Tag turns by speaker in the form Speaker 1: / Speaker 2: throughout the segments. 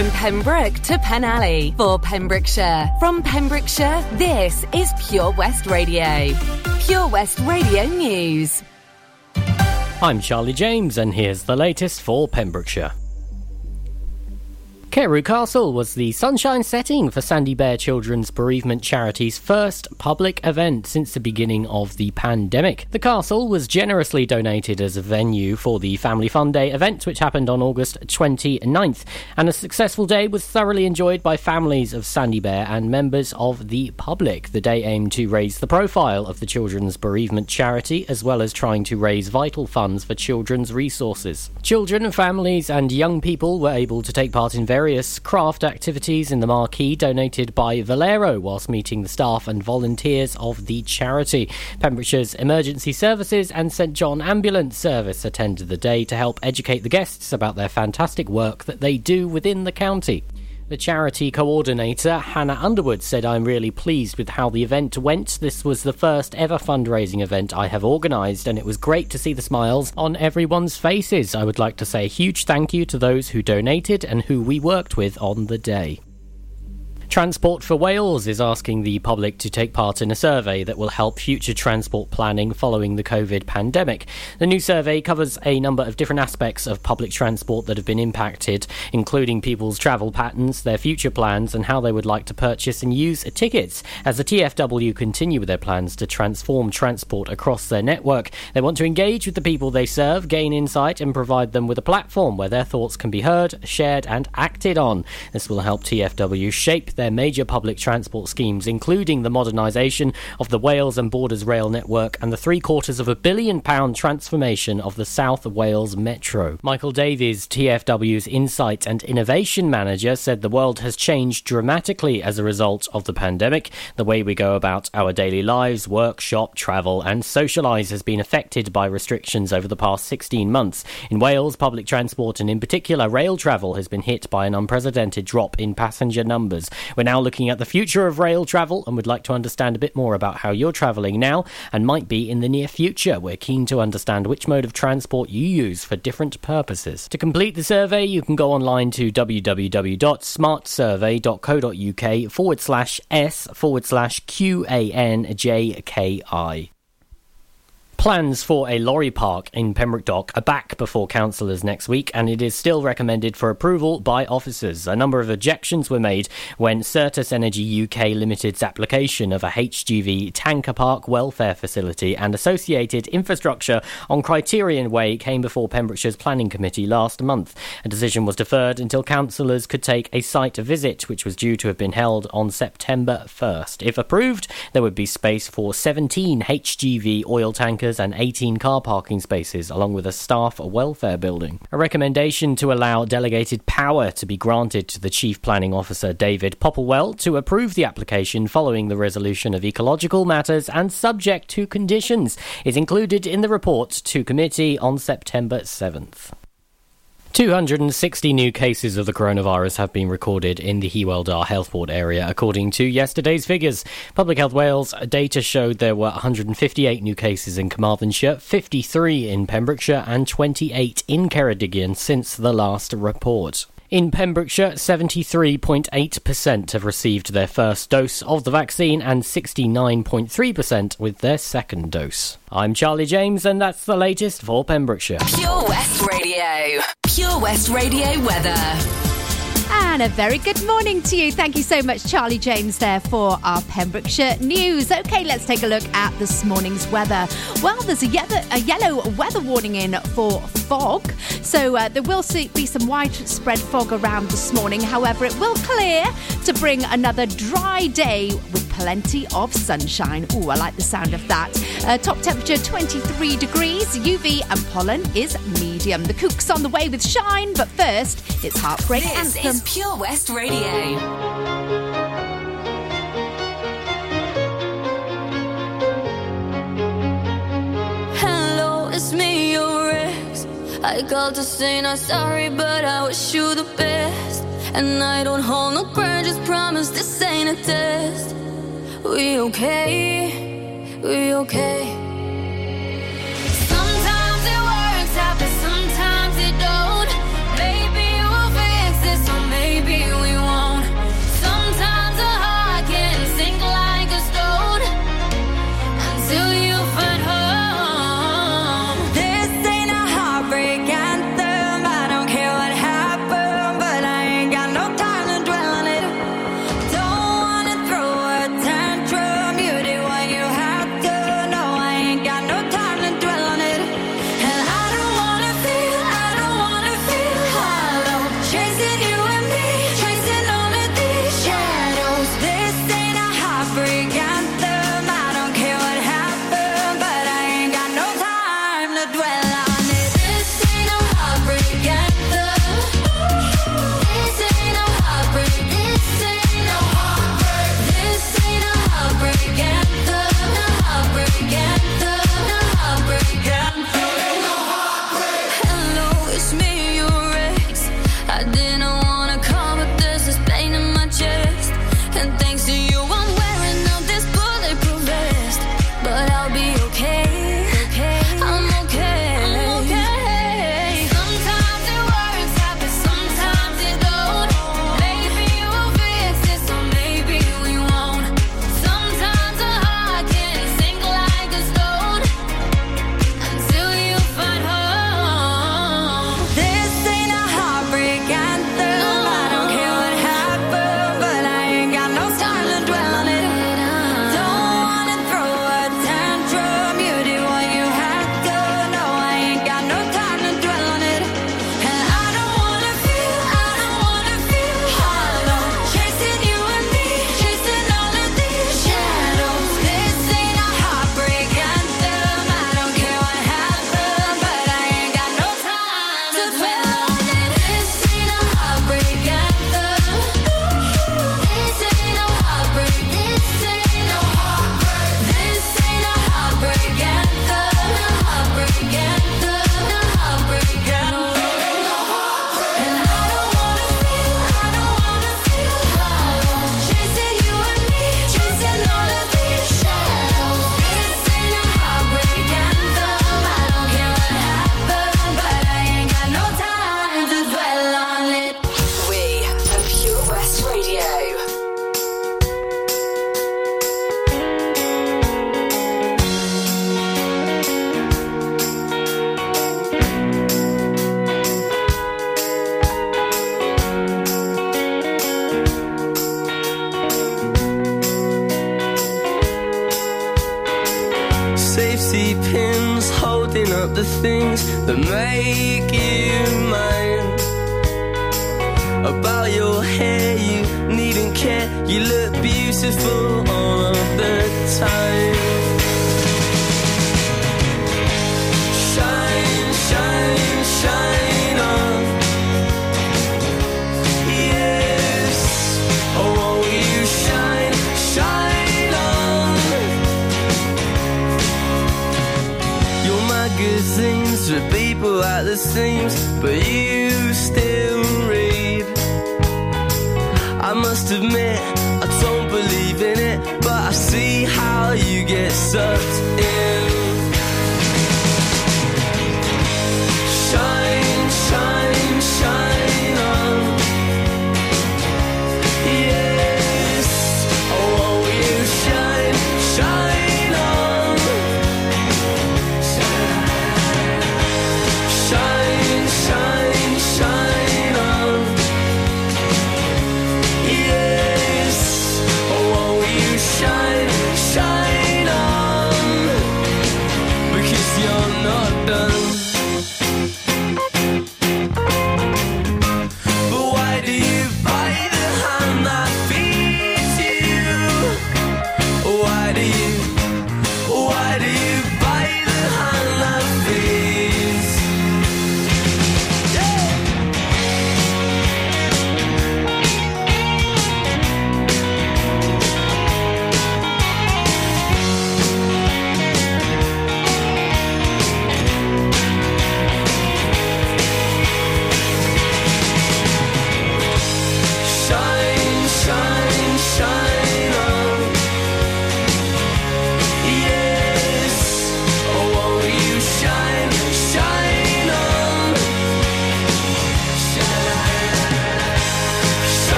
Speaker 1: From Pembroke to Penally for Pembrokeshire. From Pembrokeshire, this is Pure West Radio. Pure West Radio News.
Speaker 2: I'm Charlie James, and here's the latest for Pembrokeshire. Carew Castle was the sunshine setting for Sandy Bear Children's Bereavement Charity's first public event since the beginning of the pandemic. The castle was generously donated as a venue for the Family Fun Day event, which happened on August 29th, and a successful day was thoroughly enjoyed by families of Sandy Bear and members of the public. The day aimed to raise the profile of the Children's Bereavement Charity, as well as trying to raise vital funds for children's resources. Children, families, and young people were able to take part in various various craft activities in the marquee donated by Valero whilst meeting the staff and volunteers of the charity. Pembrokeshire's Emergency Services and St John Ambulance Service attended the day to help educate the guests about their fantastic work that they do within the county. The charity coordinator, Hannah Underwood, said, I'm really pleased with how the event went. This was the first ever fundraising event I have organised, and it was great to see the smiles on everyone's faces. I would like to say a huge thank you to those who donated and who we worked with on the day. Transport for Wales is asking the public to take part in a survey that will help future transport planning following the COVID pandemic. The new survey covers a number of different aspects of public transport that have been impacted, including people's travel patterns, their future plans, and how they would like to purchase and use tickets. As the TFW continue with their plans to transform transport across their network, they want to engage with the people they serve, gain insight, and provide them with a platform where their thoughts can be heard, shared, and acted on. This will help TFW shape their major public transport schemes, including the modernisation of the Wales and Borders rail network and the three quarters of a billion pound transformation of the South Wales Metro. Michael Davies, TFW's Insight and Innovation Manager, said the world has changed dramatically as a result of the pandemic. The way we go about our daily lives, work, shop, travel, and socialise has been affected by restrictions over the past 16 months. In Wales, public transport and in particular rail travel has been hit by an unprecedented drop in passenger numbers. We're now looking at the future of rail travel and would like to understand a bit more about how you're travelling now and might be in the near future. We're keen to understand which mode of transport you use for different purposes. To complete the survey, you can go online to www.smartsurvey.co.uk forward slash S forward slash QANJKI. Plans for a lorry park in Pembroke Dock are back before councillors next week, and it is still recommended for approval by officers. A number of objections were made when Certus Energy UK Limited's application of a HGV tanker park welfare facility and associated infrastructure on Criterion Way came before Pembrokeshire's Planning Committee last month. A decision was deferred until councillors could take a site visit, which was due to have been held on September 1st. If approved, there would be space for 17 HGV oil tankers and 18 car parking spaces, along with a staff welfare building. A recommendation to allow delegated power to be granted to the Chief Planning Officer David Popplewell to approve the application following the resolution of ecological matters and subject to conditions is included in the report to committee on September 7th. 260 new cases of the coronavirus have been recorded in the Hywel Dda Health Board area, according to yesterday's figures. Public Health Wales data showed there were 158 new cases in Carmarthenshire, 53 in Pembrokeshire, and 28 in Ceredigion since the last report. In Pembrokeshire, 73.8% have received their first dose of the vaccine and 69.3% with their second dose. I'm Charlie James, and that's the latest for Pembrokeshire.
Speaker 1: Pure West Radio. Pure West Radio weather.
Speaker 3: And a very good morning to you. Thank you so much, Charlie James, there for our Pembrokeshire news. Okay, let's take a look at this morning's weather. Well, there's a yellow, a yellow weather warning in for fog, so uh, there will be some widespread fog around this morning. However, it will clear to bring another dry day with plenty of sunshine. Oh, I like the sound of that. Uh, top temperature 23 degrees, UV and pollen is medium. The Kook's on the way with shine, but first, it's Heartbreak
Speaker 1: This
Speaker 3: Anthem.
Speaker 1: Pure West Radio.
Speaker 4: Hello, it's me, your ex. I called to say not sorry, but I wish you the best. And I don't hold no grudges, promise this ain't a test. We okay? We okay?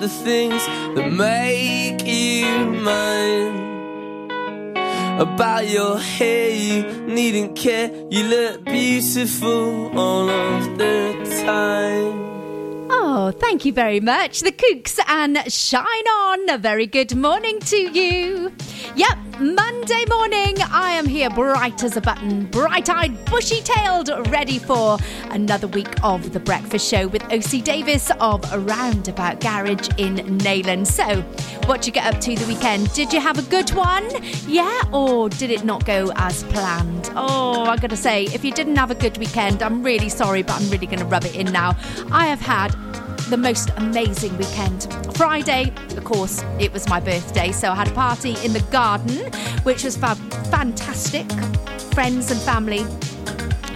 Speaker 5: The things that make you mine. About your hair, you needn't care. You look beautiful
Speaker 3: thank you very much. The Kooks and Shine On. A very good morning to you. Yep, Monday morning. I am here bright as a button, bright eyed, bushy tailed, ready for another week of The Breakfast Show with OC Davis of Roundabout Garage in Neyland. So, what you get up to the weekend? Did you have a good one? Yeah, or did it not go as planned? Oh, I gotta say, if you didn't have a good weekend, I'm really sorry, but I'm really gonna rub it in now. I have had the most amazing weekend. Friday, of course, it was my birthday, so I had a party in the garden, which was fa- fantastic. Friends and family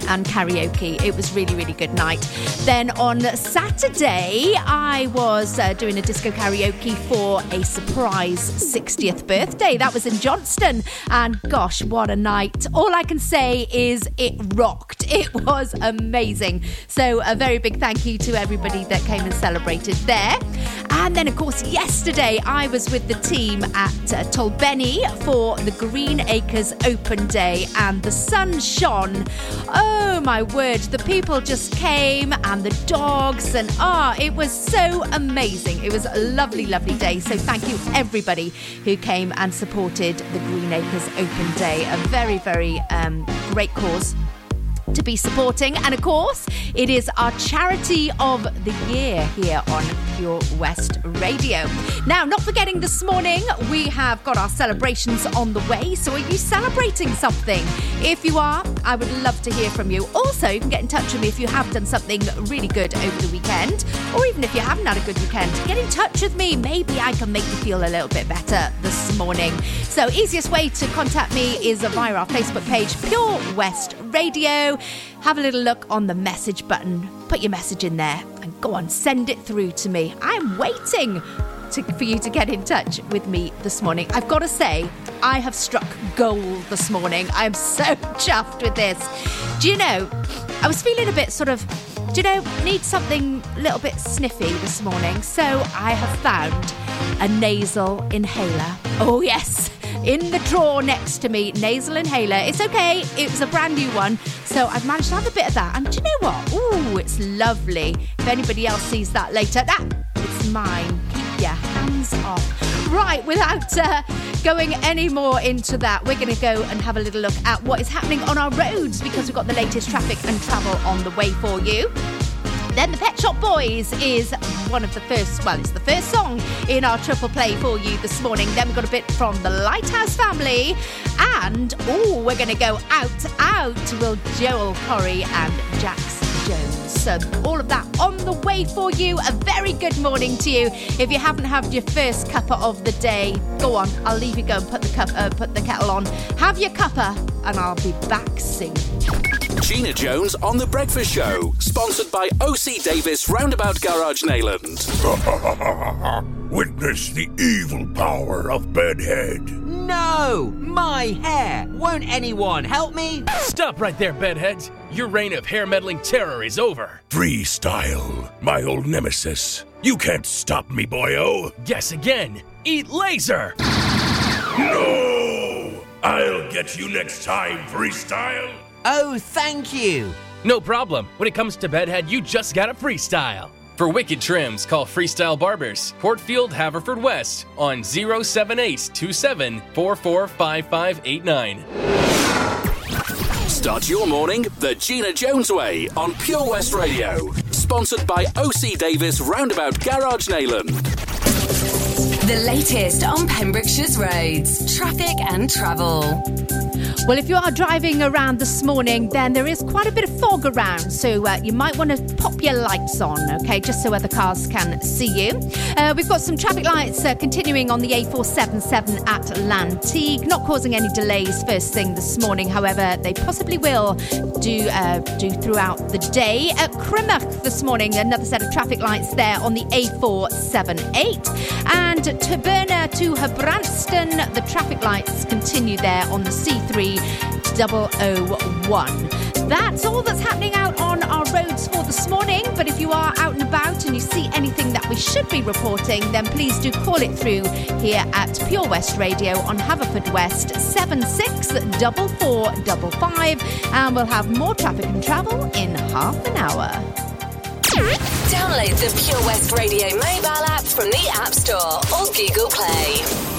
Speaker 3: and karaoke. It was really, really good night. Then on Saturday, I was uh, doing a disco karaoke for a surprise 60th birthday. That was in Johnston. And gosh, what a night. All I can say is it rocked. It was amazing. So, a very big thank you to everybody that came and celebrated there. And then, of course, yesterday I was with the team at uh, Tolbeni for the Green Acres Open Day, and the sun shone. Oh my word, the people just came and the dogs, and ah, it was so amazing. It was a lovely, lovely day. So, thank you everybody who came and supported the Green Acres Open Day. A very, very um, great cause to be supporting. And of course, it is our charity of the year here on Pure West Radio. Now, not forgetting this morning, we have got our celebrations on the way. So, are you celebrating something? If you are, I would love to hear from you. Also, you can get in touch with me if you have done something really good over the weekend, or even if you haven't had a good weekend. Get in touch with me. Maybe I can make you feel a little bit better this morning. So, easiest way to contact me is via our Facebook page, Pure West Radio. Have a little look on the message button, put your message in there, and go on, send it through to me. I'm waiting to, for you to get in touch with me this morning. I've got to say, I have struck gold this morning. I'm so chuffed with this. Do you know, I was feeling a bit sort of, do you know, need something a little bit sniffy this morning. So I have found a nasal inhaler. Oh, yes. In the drawer next to me, nasal inhaler. It's okay, it was a brand new one, so I've managed to have a bit of that. And do you know what? Ooh, it's lovely. If anybody else sees that later, that it's mine. Keep your hands off. Right, without uh, going any more into that, we're going to go and have a little look at what is happening on our roads because we've got the latest traffic and travel on the way for you. Then the Pet Shop Boys is one of the first, well, it's the first song in our triple play for you this morning. Then we've got a bit from the Lighthouse family. And, oh, we're going to go out, out with Joel Corry and Jax Jones. So, all of that on the way for you. A very good morning to you. If you haven't had your first cuppa of the day, go on. I'll leave you go and put the cup, uh, put the kettle on. Have your cuppa, and I'll be back soon.
Speaker 6: Gina Jones on The Breakfast Show, sponsored by OC Davis Roundabout Garage Neyland.
Speaker 7: Witness the evil power of Bedhead.
Speaker 8: No! My hair! Won't anyone help me?
Speaker 9: Stop right there, bedheads! Your reign of hair meddling terror is over.
Speaker 7: Freestyle, my old nemesis. You can't stop me, boyo.
Speaker 9: Guess again. Eat laser!
Speaker 7: No! I'll get you next time, Freestyle.
Speaker 8: Oh, thank you.
Speaker 9: No problem. When it comes to bedhead, you just gotta freestyle. For wicked trims, call Freestyle Barbers, Portfield, Haverfordwest on 07827
Speaker 6: Start your morning the Gina Jones way on Pure West Radio, sponsored by OC Davis Roundabout Garage Neyland.
Speaker 1: The latest on Pembrokeshire's roads, traffic and travel.
Speaker 3: Well, if you are driving around this morning, then there is quite a bit of fog around, so uh, you might want to pop your lights on, okay, just so other cars can see you. Uh, we've got some traffic lights uh, continuing on the A477 at Llanteg, not causing any delays first thing this morning. However, they possibly will do uh, do throughout the day. At Crymych this morning, another set of traffic lights there on the A478, and Taberna to Hebranston, the traffic lights continue there on the C3 001. That's all that's happening out on our roads for this morning. But if you are out and about and you see anything that we should be reporting, then please do call it through here at Pure West Radio on Haverfordwest 764455. And we'll have more traffic and travel in half an hour.
Speaker 1: Download the Pure West Radio mobile app from the App Store or Google Play.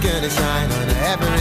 Speaker 1: Pure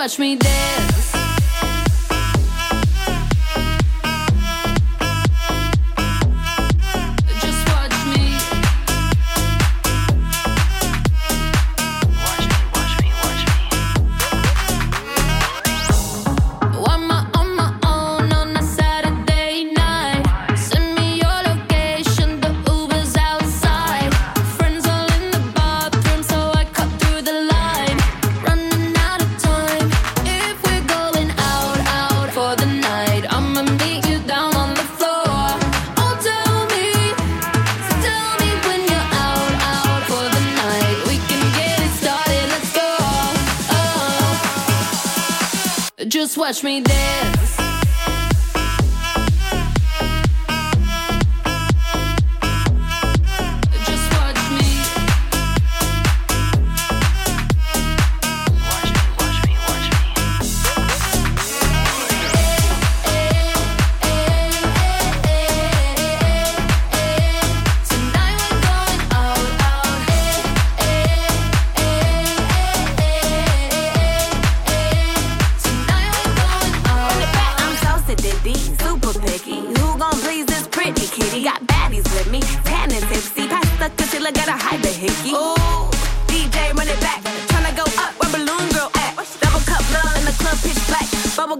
Speaker 4: watch me dance.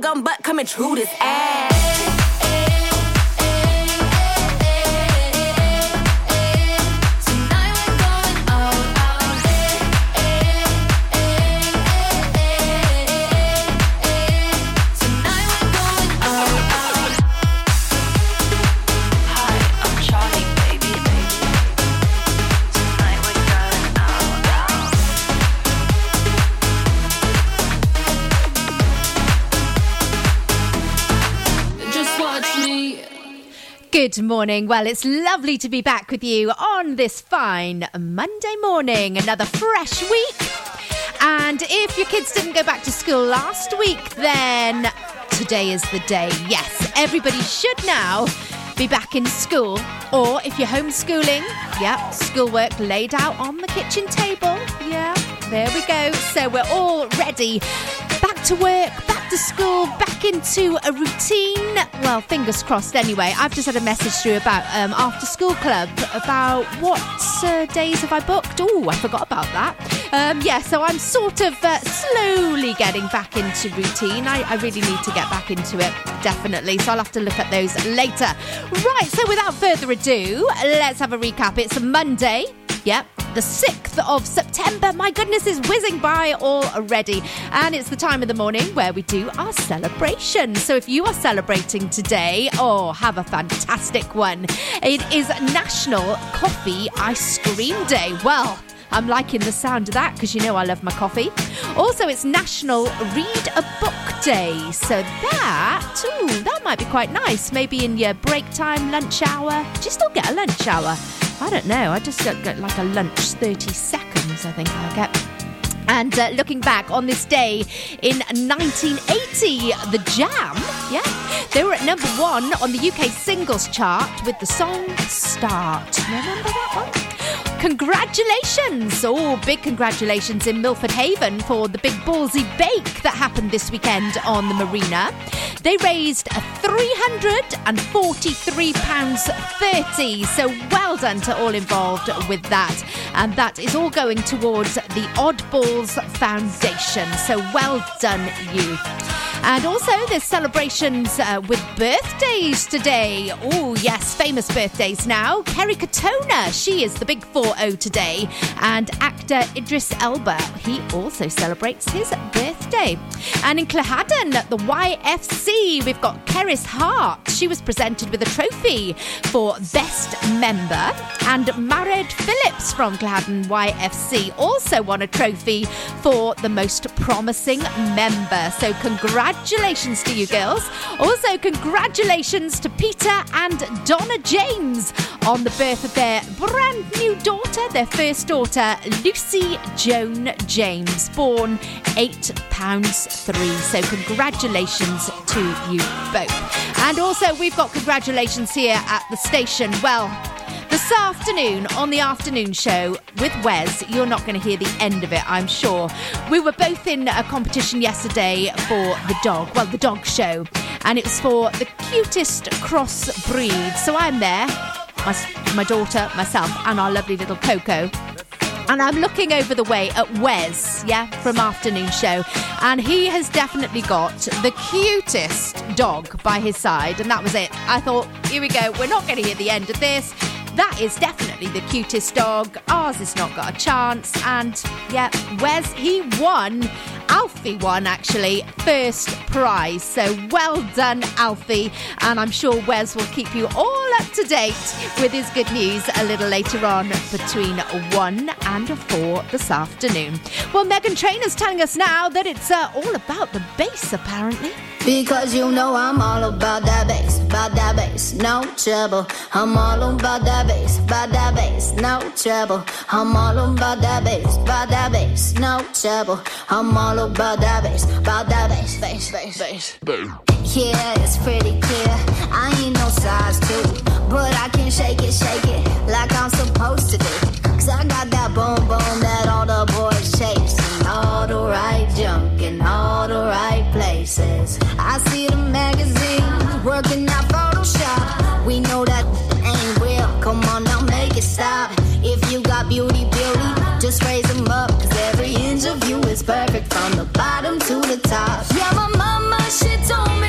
Speaker 10: Bubblegum butt coming true this ass.
Speaker 3: Good morning. Well, it's lovely to be back with you on this fine Monday morning. Another fresh week. And if your kids didn't go back to school last week, then today is the day. Yes, everybody should now be back in school. Or if you're homeschooling, yeah, schoolwork laid out on the kitchen table. Yeah, there we go. So we're all ready. Back to work, back to school, back into a routine. Well, fingers crossed anyway. I've just had a message through about um, after school club about what uh, days have I booked? Oh, I forgot about that. Um, yeah, so I'm sort of uh, slowly getting back into routine. I, I really need to get back into it, definitely. So I'll have to look at those later. Right, so without further ado, let's have a recap. It's a Monday. Yep, the 6th of September. My goodness, is whizzing by already. And it's the time of the morning where we do our celebration. So if you are celebrating today, oh, have a fantastic one. It is National Coffee Ice Cream Day. Well, I'm liking the sound of that because you know I love my coffee. Also, it's National Read a Book Day. So that, ooh, that might be quite nice. Maybe in your break time, lunch hour. Do you still get a lunch hour? I don't know. I just get like a lunch 30 seconds, I think I get. And uh, looking back on this day in 1980, The Jam, yeah, they were at number one on the UK singles chart with the song Start. Remember that one? Congratulations! Oh, big congratulations in Milford Haven for the big ballsy bake that happened this weekend on the marina. They raised £343.30, so well done to all involved with that. And that is all going towards the Oddballs Foundation, so well done, you. And also, there's celebrations uh, with birthdays today. Oh, yes, famous birthdays now. Kerry Katona, she is the big 4 0 today. And actor Idris Elba, he also celebrates his birthday. And in Llawhaden, at the YFC, we've got Keris Hart. She was presented with a trophy for Best Member. And Mared Phillips from Llawhaden YFC also won a trophy for the Most Promising Member. So, congratulations to you girls. Also, congratulations to Peter and Donna James on the birth of their brand new daughter, their first daughter, Lucy Joan James, born eight pounds three. So, congratulations to you both. And also, we've got congratulations here at the station. Well, this afternoon on the afternoon show with Wes, you're not going to hear the end of it, I'm sure. We were both in a competition yesterday for the dog, well, the dog show, and it was for the cutest cross breed. So I'm there, my, my daughter, myself, and our lovely little Coco. And I'm looking over the way at Wes, yeah, from Afternoon Show. And he has definitely got the cutest dog by his side. And that was it. I thought, here we go. We're not going to hear the end of this. That is definitely the cutest dog. Ours has not got a chance. And yeah, Wes, he won. Alfie won actually first prize. So well done, Alfie. And I'm sure Wes will keep you all up to date with his good news a little later on between 1 and 4 this afternoon. Well, Meghan Trainor's telling us now that it's uh, all about the bass, apparently.
Speaker 11: Because you know I'm all about that bass, about that bass, no trouble. I'm all about that bass, about that bass, no trouble. I'm all about that bass, about that bass, no trouble. I'm all about that bass, that bass, bass, bass, bass. Yeah, it's pretty clear. I ain't no size two, but I can shake it, shake it like I'm supposed to do. Cause I got that boom boom that all the boys chase. And all the right junk in all the right places. I see the magazines working out Photoshop. We know that ain't real. Come on now, make it stop. Perfect from the bottom to the top. Yeah, my mama, she told me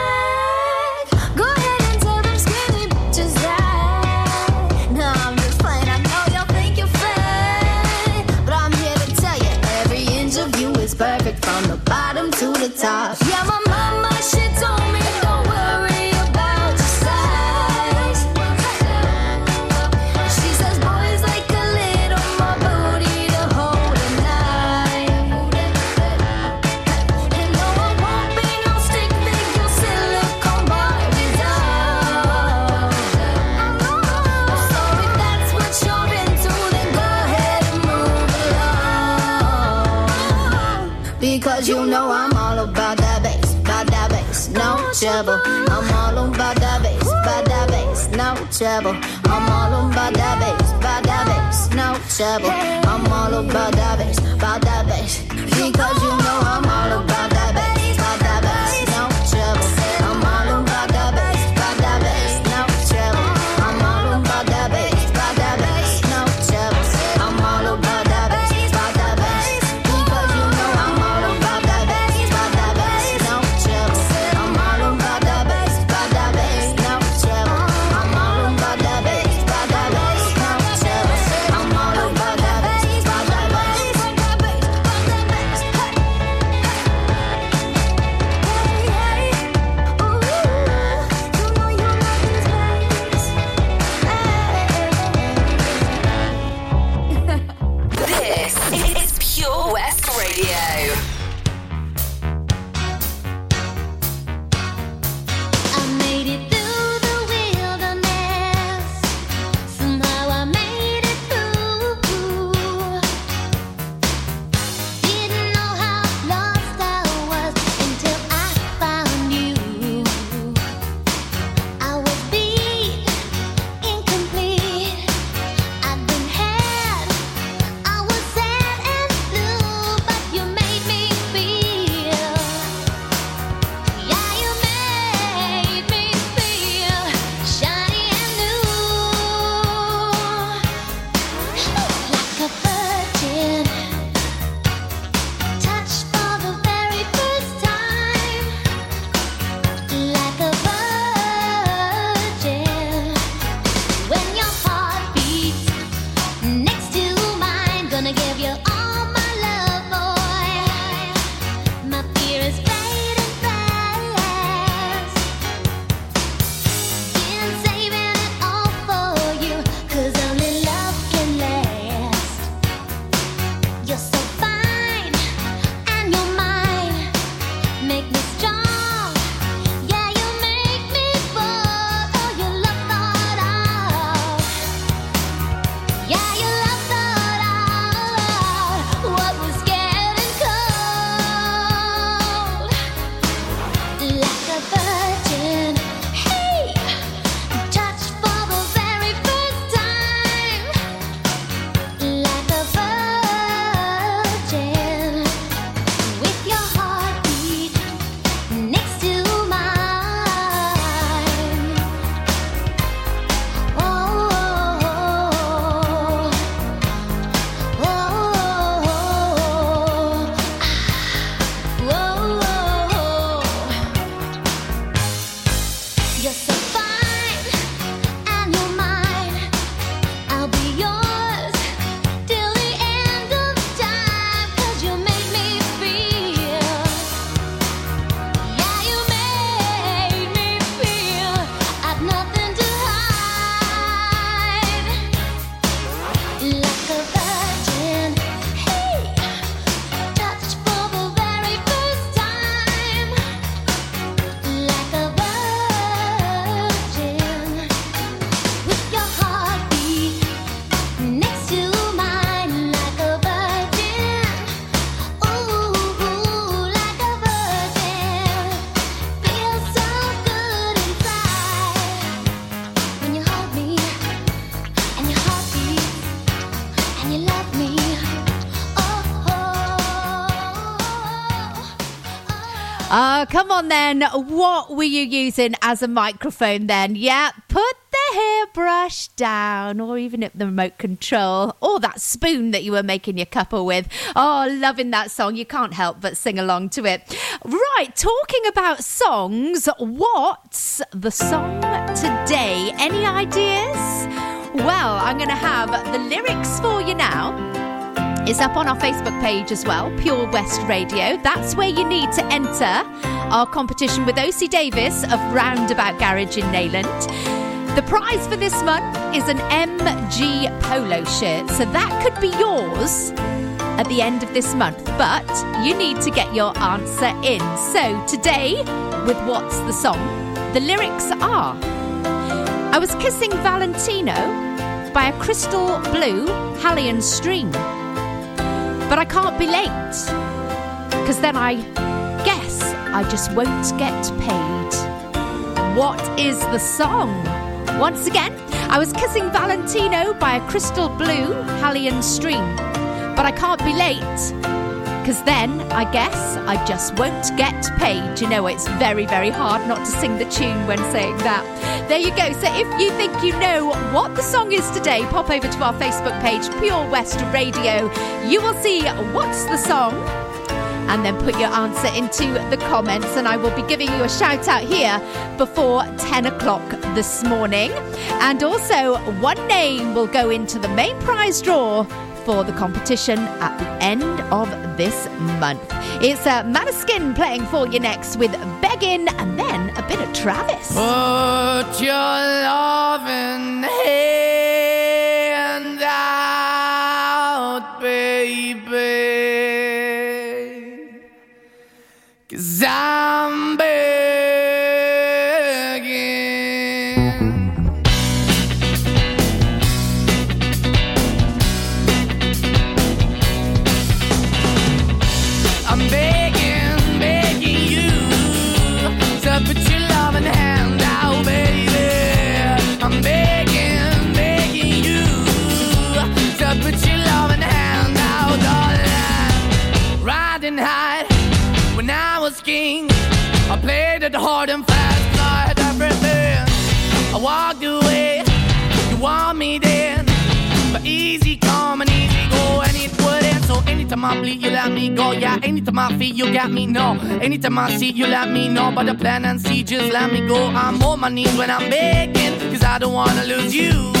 Speaker 11: Trouble. I'm all about that bass, about that bass, no trouble. I'm all about that bass, about that bass, no trouble. I'm all about that bass, about that bass. Because you know I'm all about
Speaker 3: then. What were you using as a microphone then? Yeah, put the hairbrush down, or even at the remote control, or that spoon that you were making your cuppa with. Oh, loving that song. You can't help but sing along to it. Right, talking about songs, what's the song today? Any ideas? Well, I'm going to have the lyrics for you now. It's up on our Facebook page as well, Pure West Radio. That's where you need to enter our competition with OC Davis of Roundabout Garage in Neyland. The prize for this month is an MG polo shirt, so that could be yours at the end of this month, but you need to get your answer in. So today, with What's the Song, the lyrics are I was kissing Valentino by a crystal blue Italian stream. But I can't be late, because then I guess I just won't get paid. What is the song? Once again, I was kissing Valentino by a crystal blue Italian stream. But I can't be late, because then I guess I just won't get paid. You know, it's very, very hard not to sing the tune when saying that. There you go. So if you think you know what the song is today, pop over to our Facebook page, Pure West Radio. You will see what's the song. And then put your answer into the comments, and I will be giving you a shout out here before 10 o'clock this morning. And also, one name will go into the main prize draw for the competition at the end of this month. It's uh, Måneskin playing for you next with Begging and then a bit of Travis.
Speaker 5: Put your loving hand easy come and easy go, and it would end. So anytime I bleed, you let me go. Yeah, anytime I feel, you got me. No, anytime I see, you let me know. But the plan and see, just let me go. I'm on my knees when I'm begging, cause I don't wanna lose you.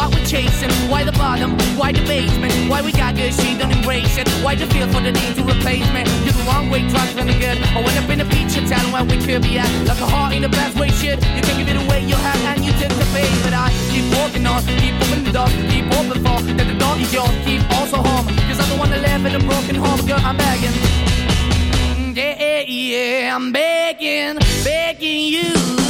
Speaker 5: why we're chasing, why the bottom, why the basement, why we got good, she don't embrace it. Why the feel for the need to replace me? You're the wrong way, trying to good. I went up in a feature town where we could be at. Like a heart in the best way, shit. You can give it away, you have, and you took the bait. But I keep walking on, keep opening the door, keep open for that the door is yours, keep also home. Cause I don't wanna live in a broken home, girl, I'm begging. Yeah, yeah, I'm begging, begging you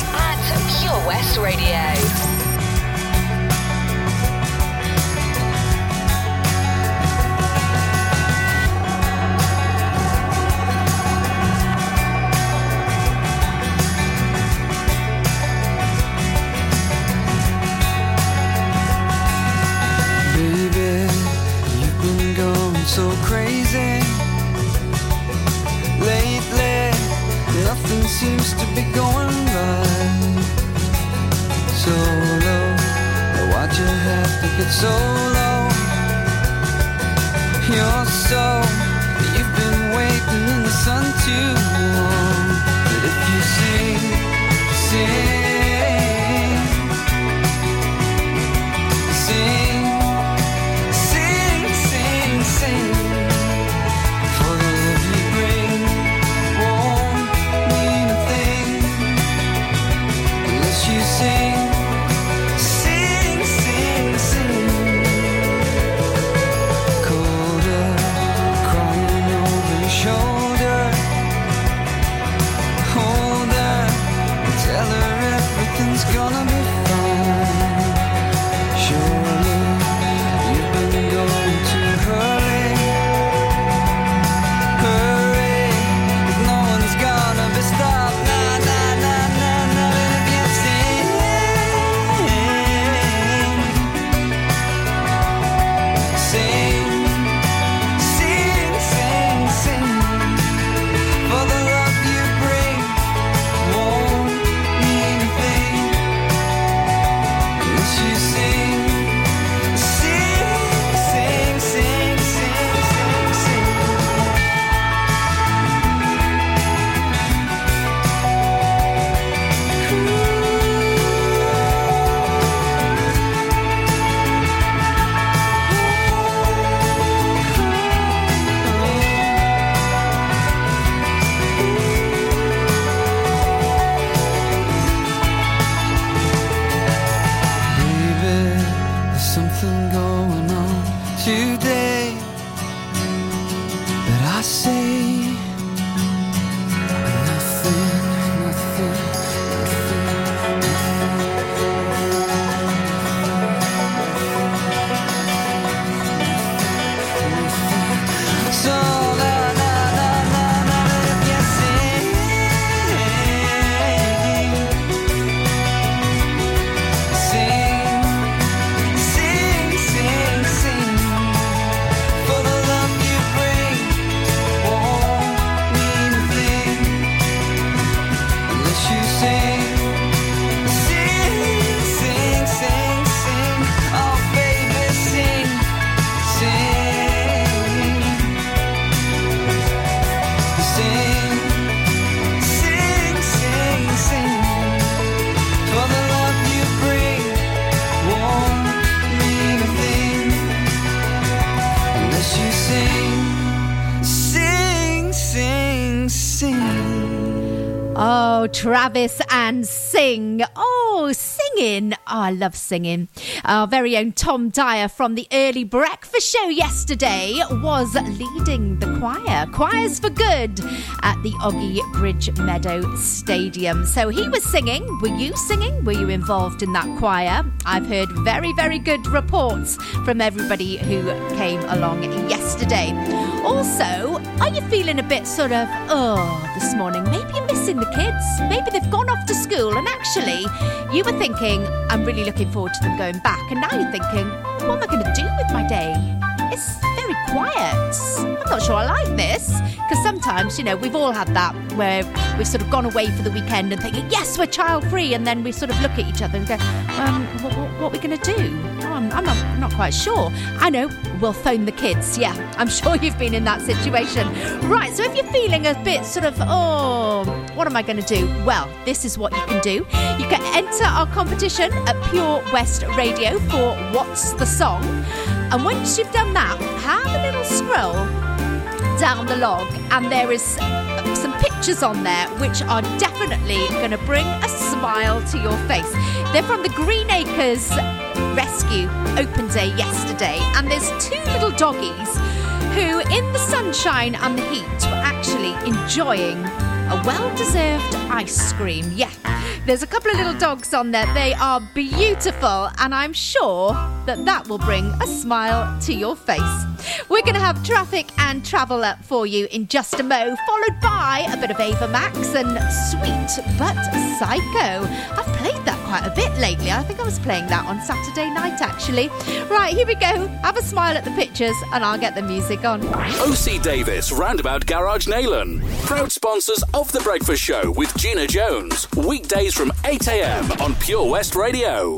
Speaker 10: At Pure West Radio.
Speaker 12: Baby, you've been going so crazy lately. Nothing seems to be going. So low, why'd you have to get so low? You're so, you've been waiting in the sun too long. But if you sing. Sing,
Speaker 3: Travis and Sing. Oh, singing. Oh, I love singing. Our very own Tom Dyer from the early breakfast show yesterday was leading the choir. Choirs for Good at the Ogi Bridge Meadow Stadium. So he was singing. Were you singing? Were you involved in that choir? I've heard very, very good reports from everybody who came along yesterday. Also, are you feeling a bit sort of, oh, this morning? Maybe you're missing the kids. Maybe they've gone off to school and actually you were thinking, I'm really looking forward to them going back. And now you're thinking, what am I going to do with my day? It's very quiet. I'm not sure I like this. Because sometimes, you know, we've all had that where we've sort of gone away for the weekend and thinking, yes, we're child free. And then we sort of look at each other and go, um, what, what, what are we going to do? Oh, I'm, I'm, not, I'm not quite sure. I know, we'll phone the kids. Yeah, I'm sure you've been in that situation. Right, so if you're feeling a bit sort of, oh, what am I going to do? Well, this is what you can do. You can enter our competition at Pure West Radio for What's the Song. And once you've done that, have a little scroll down the log, and there is some pictures on there which are definitely going to bring a smile to your face. They're from the Green Acres Rescue Open Day yesterday, and there's two little doggies who, in the sunshine and the heat, were actually enjoying a well deserved ice cream. Yeah, there's a couple of little dogs on there. They are beautiful, and I'm sure that that will bring a smile to your face. We're going to have traffic and travel up for you in just a mo, followed by a bit of Ava Max and Sweet But Psycho. I've played that quite a bit lately. I think I was playing that on Saturday night, actually. Right, here we go. Have a smile at the pictures, and I'll get the music on.
Speaker 6: OC Davis Roundabout Garage Neyland. Proud sponsors of The Breakfast Show with Gina Jones. Weekdays from 8am on Pure West Radio.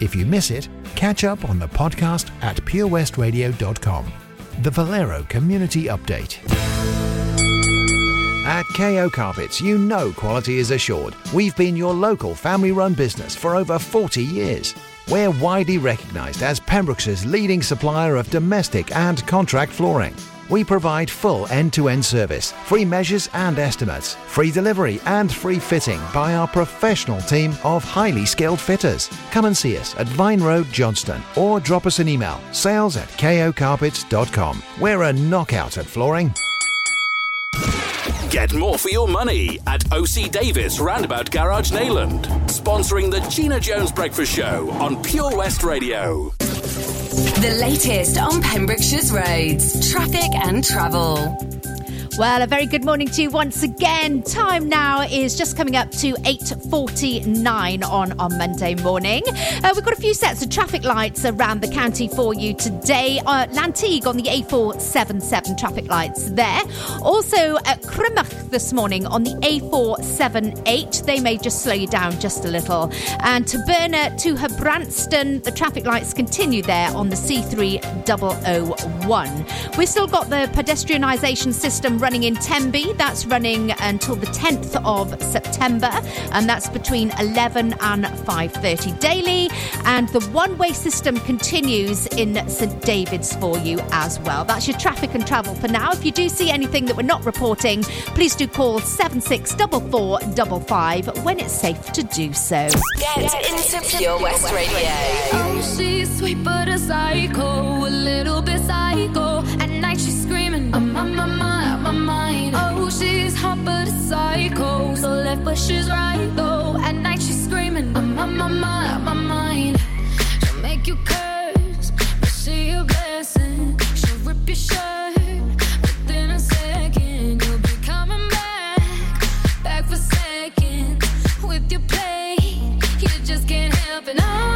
Speaker 13: If you miss it, catch up on the podcast at purewestradio.com. The Valero Community Update. At KO Carpets, you know quality is assured. We've been your local family run business for over 40 years. We're widely recognised as Pembrokeshire's leading supplier of domestic and contract flooring. We provide full end to end service, free measures and estimates, free delivery and free fitting by our professional team of highly skilled fitters. Come and see us at Vine Road, Johnston, or drop us an email sales at kocarpets.com. We're a knockout at flooring.
Speaker 6: Get more for your money at OC Davis Roundabout Garage Neyland, Sponsoring the Gina Jones Breakfast Show on Pure West Radio.
Speaker 1: The latest on Pembrokeshire's roads, traffic and travel.
Speaker 3: Well, a very good morning to you once again. Time now is just coming up to 8.49 on, on Monday morning. Uh, we've got a few sets of traffic lights around the county for you today. Uh, Llanteg on the A477 traffic lights there. Also at Crymych this morning on the A478. They may just slow you down just a little. And to Burner to Branston, the traffic lights continue there on the C3001. We've still got the pedestrianisation system running in Tenby. That's running until the 10th of September, and that's between 11 and 5:30 daily. And the one-way system continues in St David's for you as well. That's your traffic and travel for now. If you do see anything that we're not reporting, please do call 764455 when it's safe to do so.
Speaker 1: Get into Pure West Radio.
Speaker 4: Oh, she's sweet but a psycho, a little bit psycho. At night she's screaming, I'm on my mind, my mind. Oh, she's hot but a psycho, so left but she's right though. At night she's screaming, I'm on my mind, my mind. She'll make you curse, but she a blessing. She'll rip your shirt within a second. You'll be coming back, back for seconds with your play. You just can't help it. No,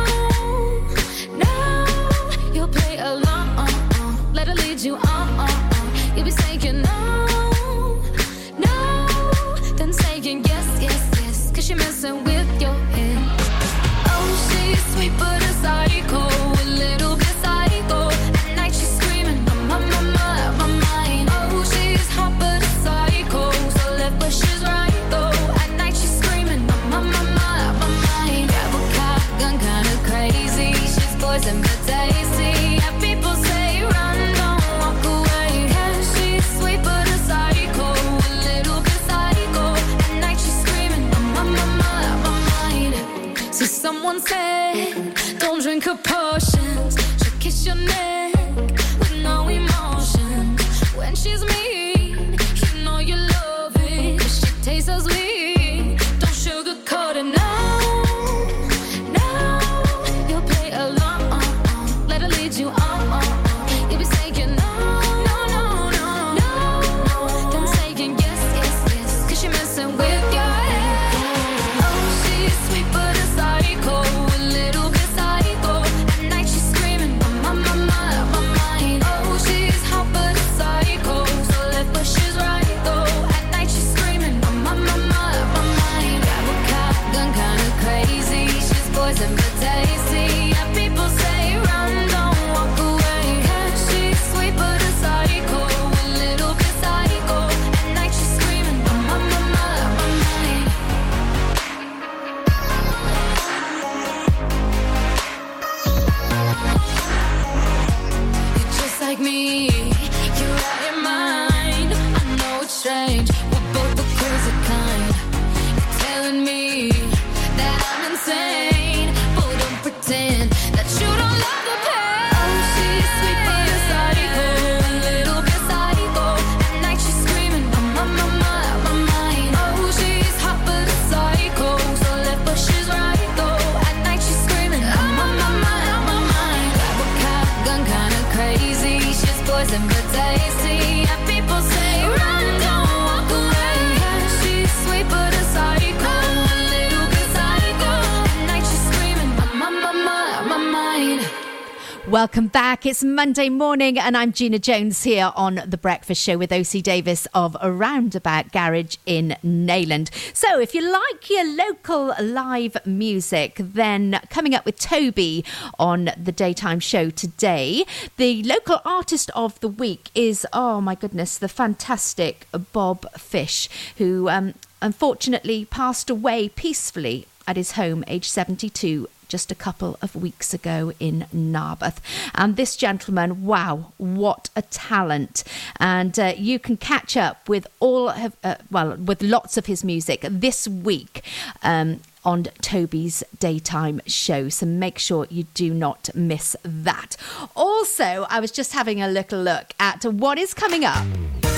Speaker 3: Welcome back. It's Monday morning, and I'm Gina Jones here on The Breakfast Show with OC Davis of Roundabout Garage in Neyland. So, if you like your local live music, then coming up with Toby on the daytime show today, the local artist of the week is, oh my goodness, the fantastic Bob Fish, who um, unfortunately passed away peacefully at his home, age 72, just a couple of weeks ago in Narberth. And this gentleman, wow, what a talent. And uh, you can catch up with all of, uh, well, with lots of his music this week. Um, on Toby's daytime show. So make sure you do not miss that. Also, I was just having a little look at what is coming up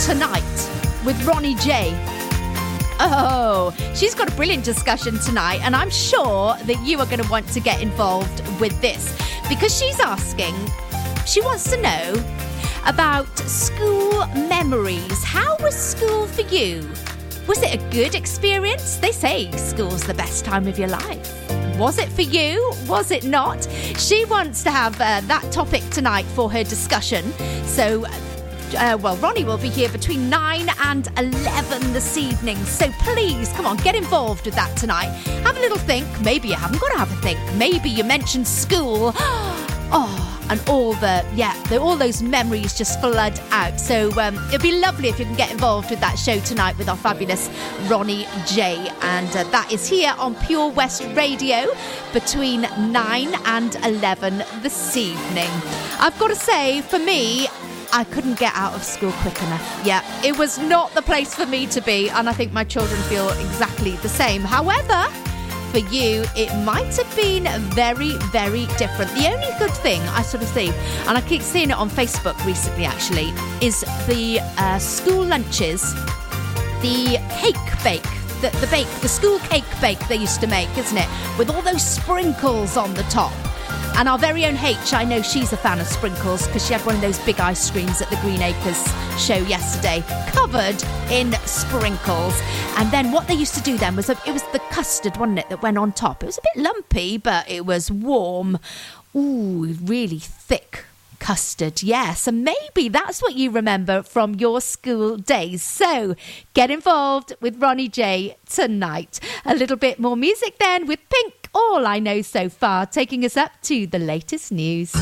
Speaker 3: tonight with Ronnie J. Oh, she's got a brilliant discussion tonight, and I'm sure that you are going to want to get involved with this because she's asking, she wants to know about school memories. How was school for you? Was it a good experience? They say school's the best time of your life. Was it for you? Was it not? She wants to have uh, that topic tonight for her discussion. So uh, well, Ronnie will be here between 9 and 11 this evening. So please, come on, get involved with that tonight. Have a little think. Maybe you haven't got to have a think. Maybe you mentioned school. Oh, and all the, yeah, the, all those memories just flood out. So um, it'd be lovely if you can get involved with that show tonight with our fabulous Ronnie J. And uh, that is here on Pure West Radio between 9 and 11 this evening. I've got to say, for me, I couldn't get out of school quick enough. Yeah, it was not the place for me to be, and I think my children feel exactly the same. However, for you, it might have been very, very different. The only good thing I sort of see, and I keep seeing it on Facebook recently actually, is the uh, school lunches, the cake bake. The, the bake, the school cake bake they used to make, isn't it? With all those sprinkles on the top. And our very own H, I know she's a fan of sprinkles because she had one of those big ice creams at the Green Acres show yesterday, covered in sprinkles. And then what they used to do then was it was the custard, wasn't it, that went on top. It was a bit lumpy, but it was warm. Ooh, really thick custard. Yes, and maybe that's what you remember from your school days. So get involved with Ronnie J tonight. A little bit more music then with Pink all I know so far, taking us up to the latest news.
Speaker 14: I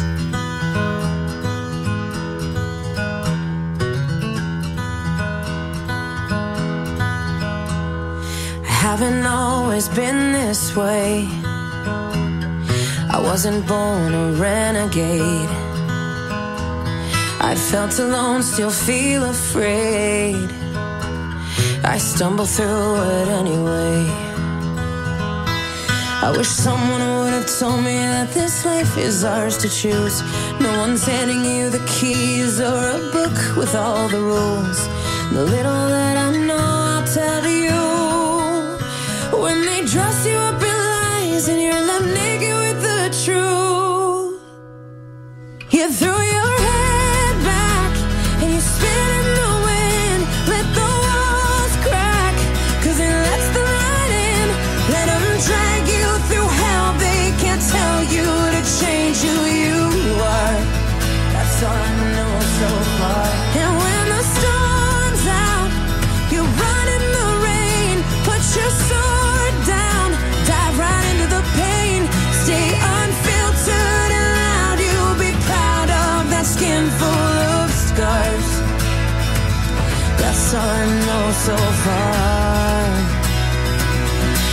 Speaker 14: haven't always been this way. I wasn't born a renegade. I felt alone, still feel afraid. I stumble through it anyway. I wish someone would have told me that this life is ours to choose. No one's handing you the keys or a book with all the rules. The little that I know, I'll tell you. When they dress you up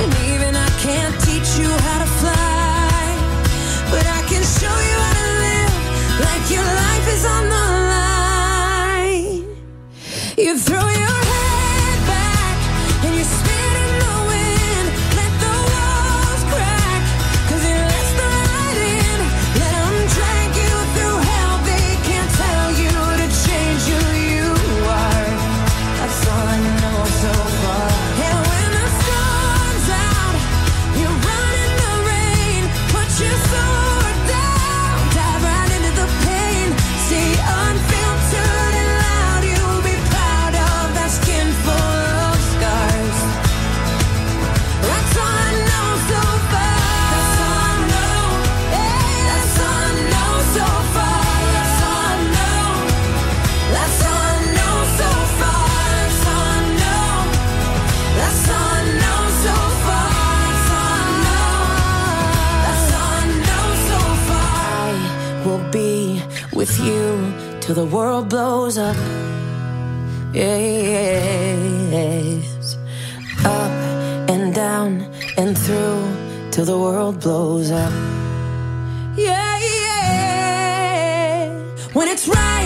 Speaker 14: And even I can't teach you how to fly, the world blows up. yeah. Up and down and through till the world blows up. Yeah, yeah. When it's right.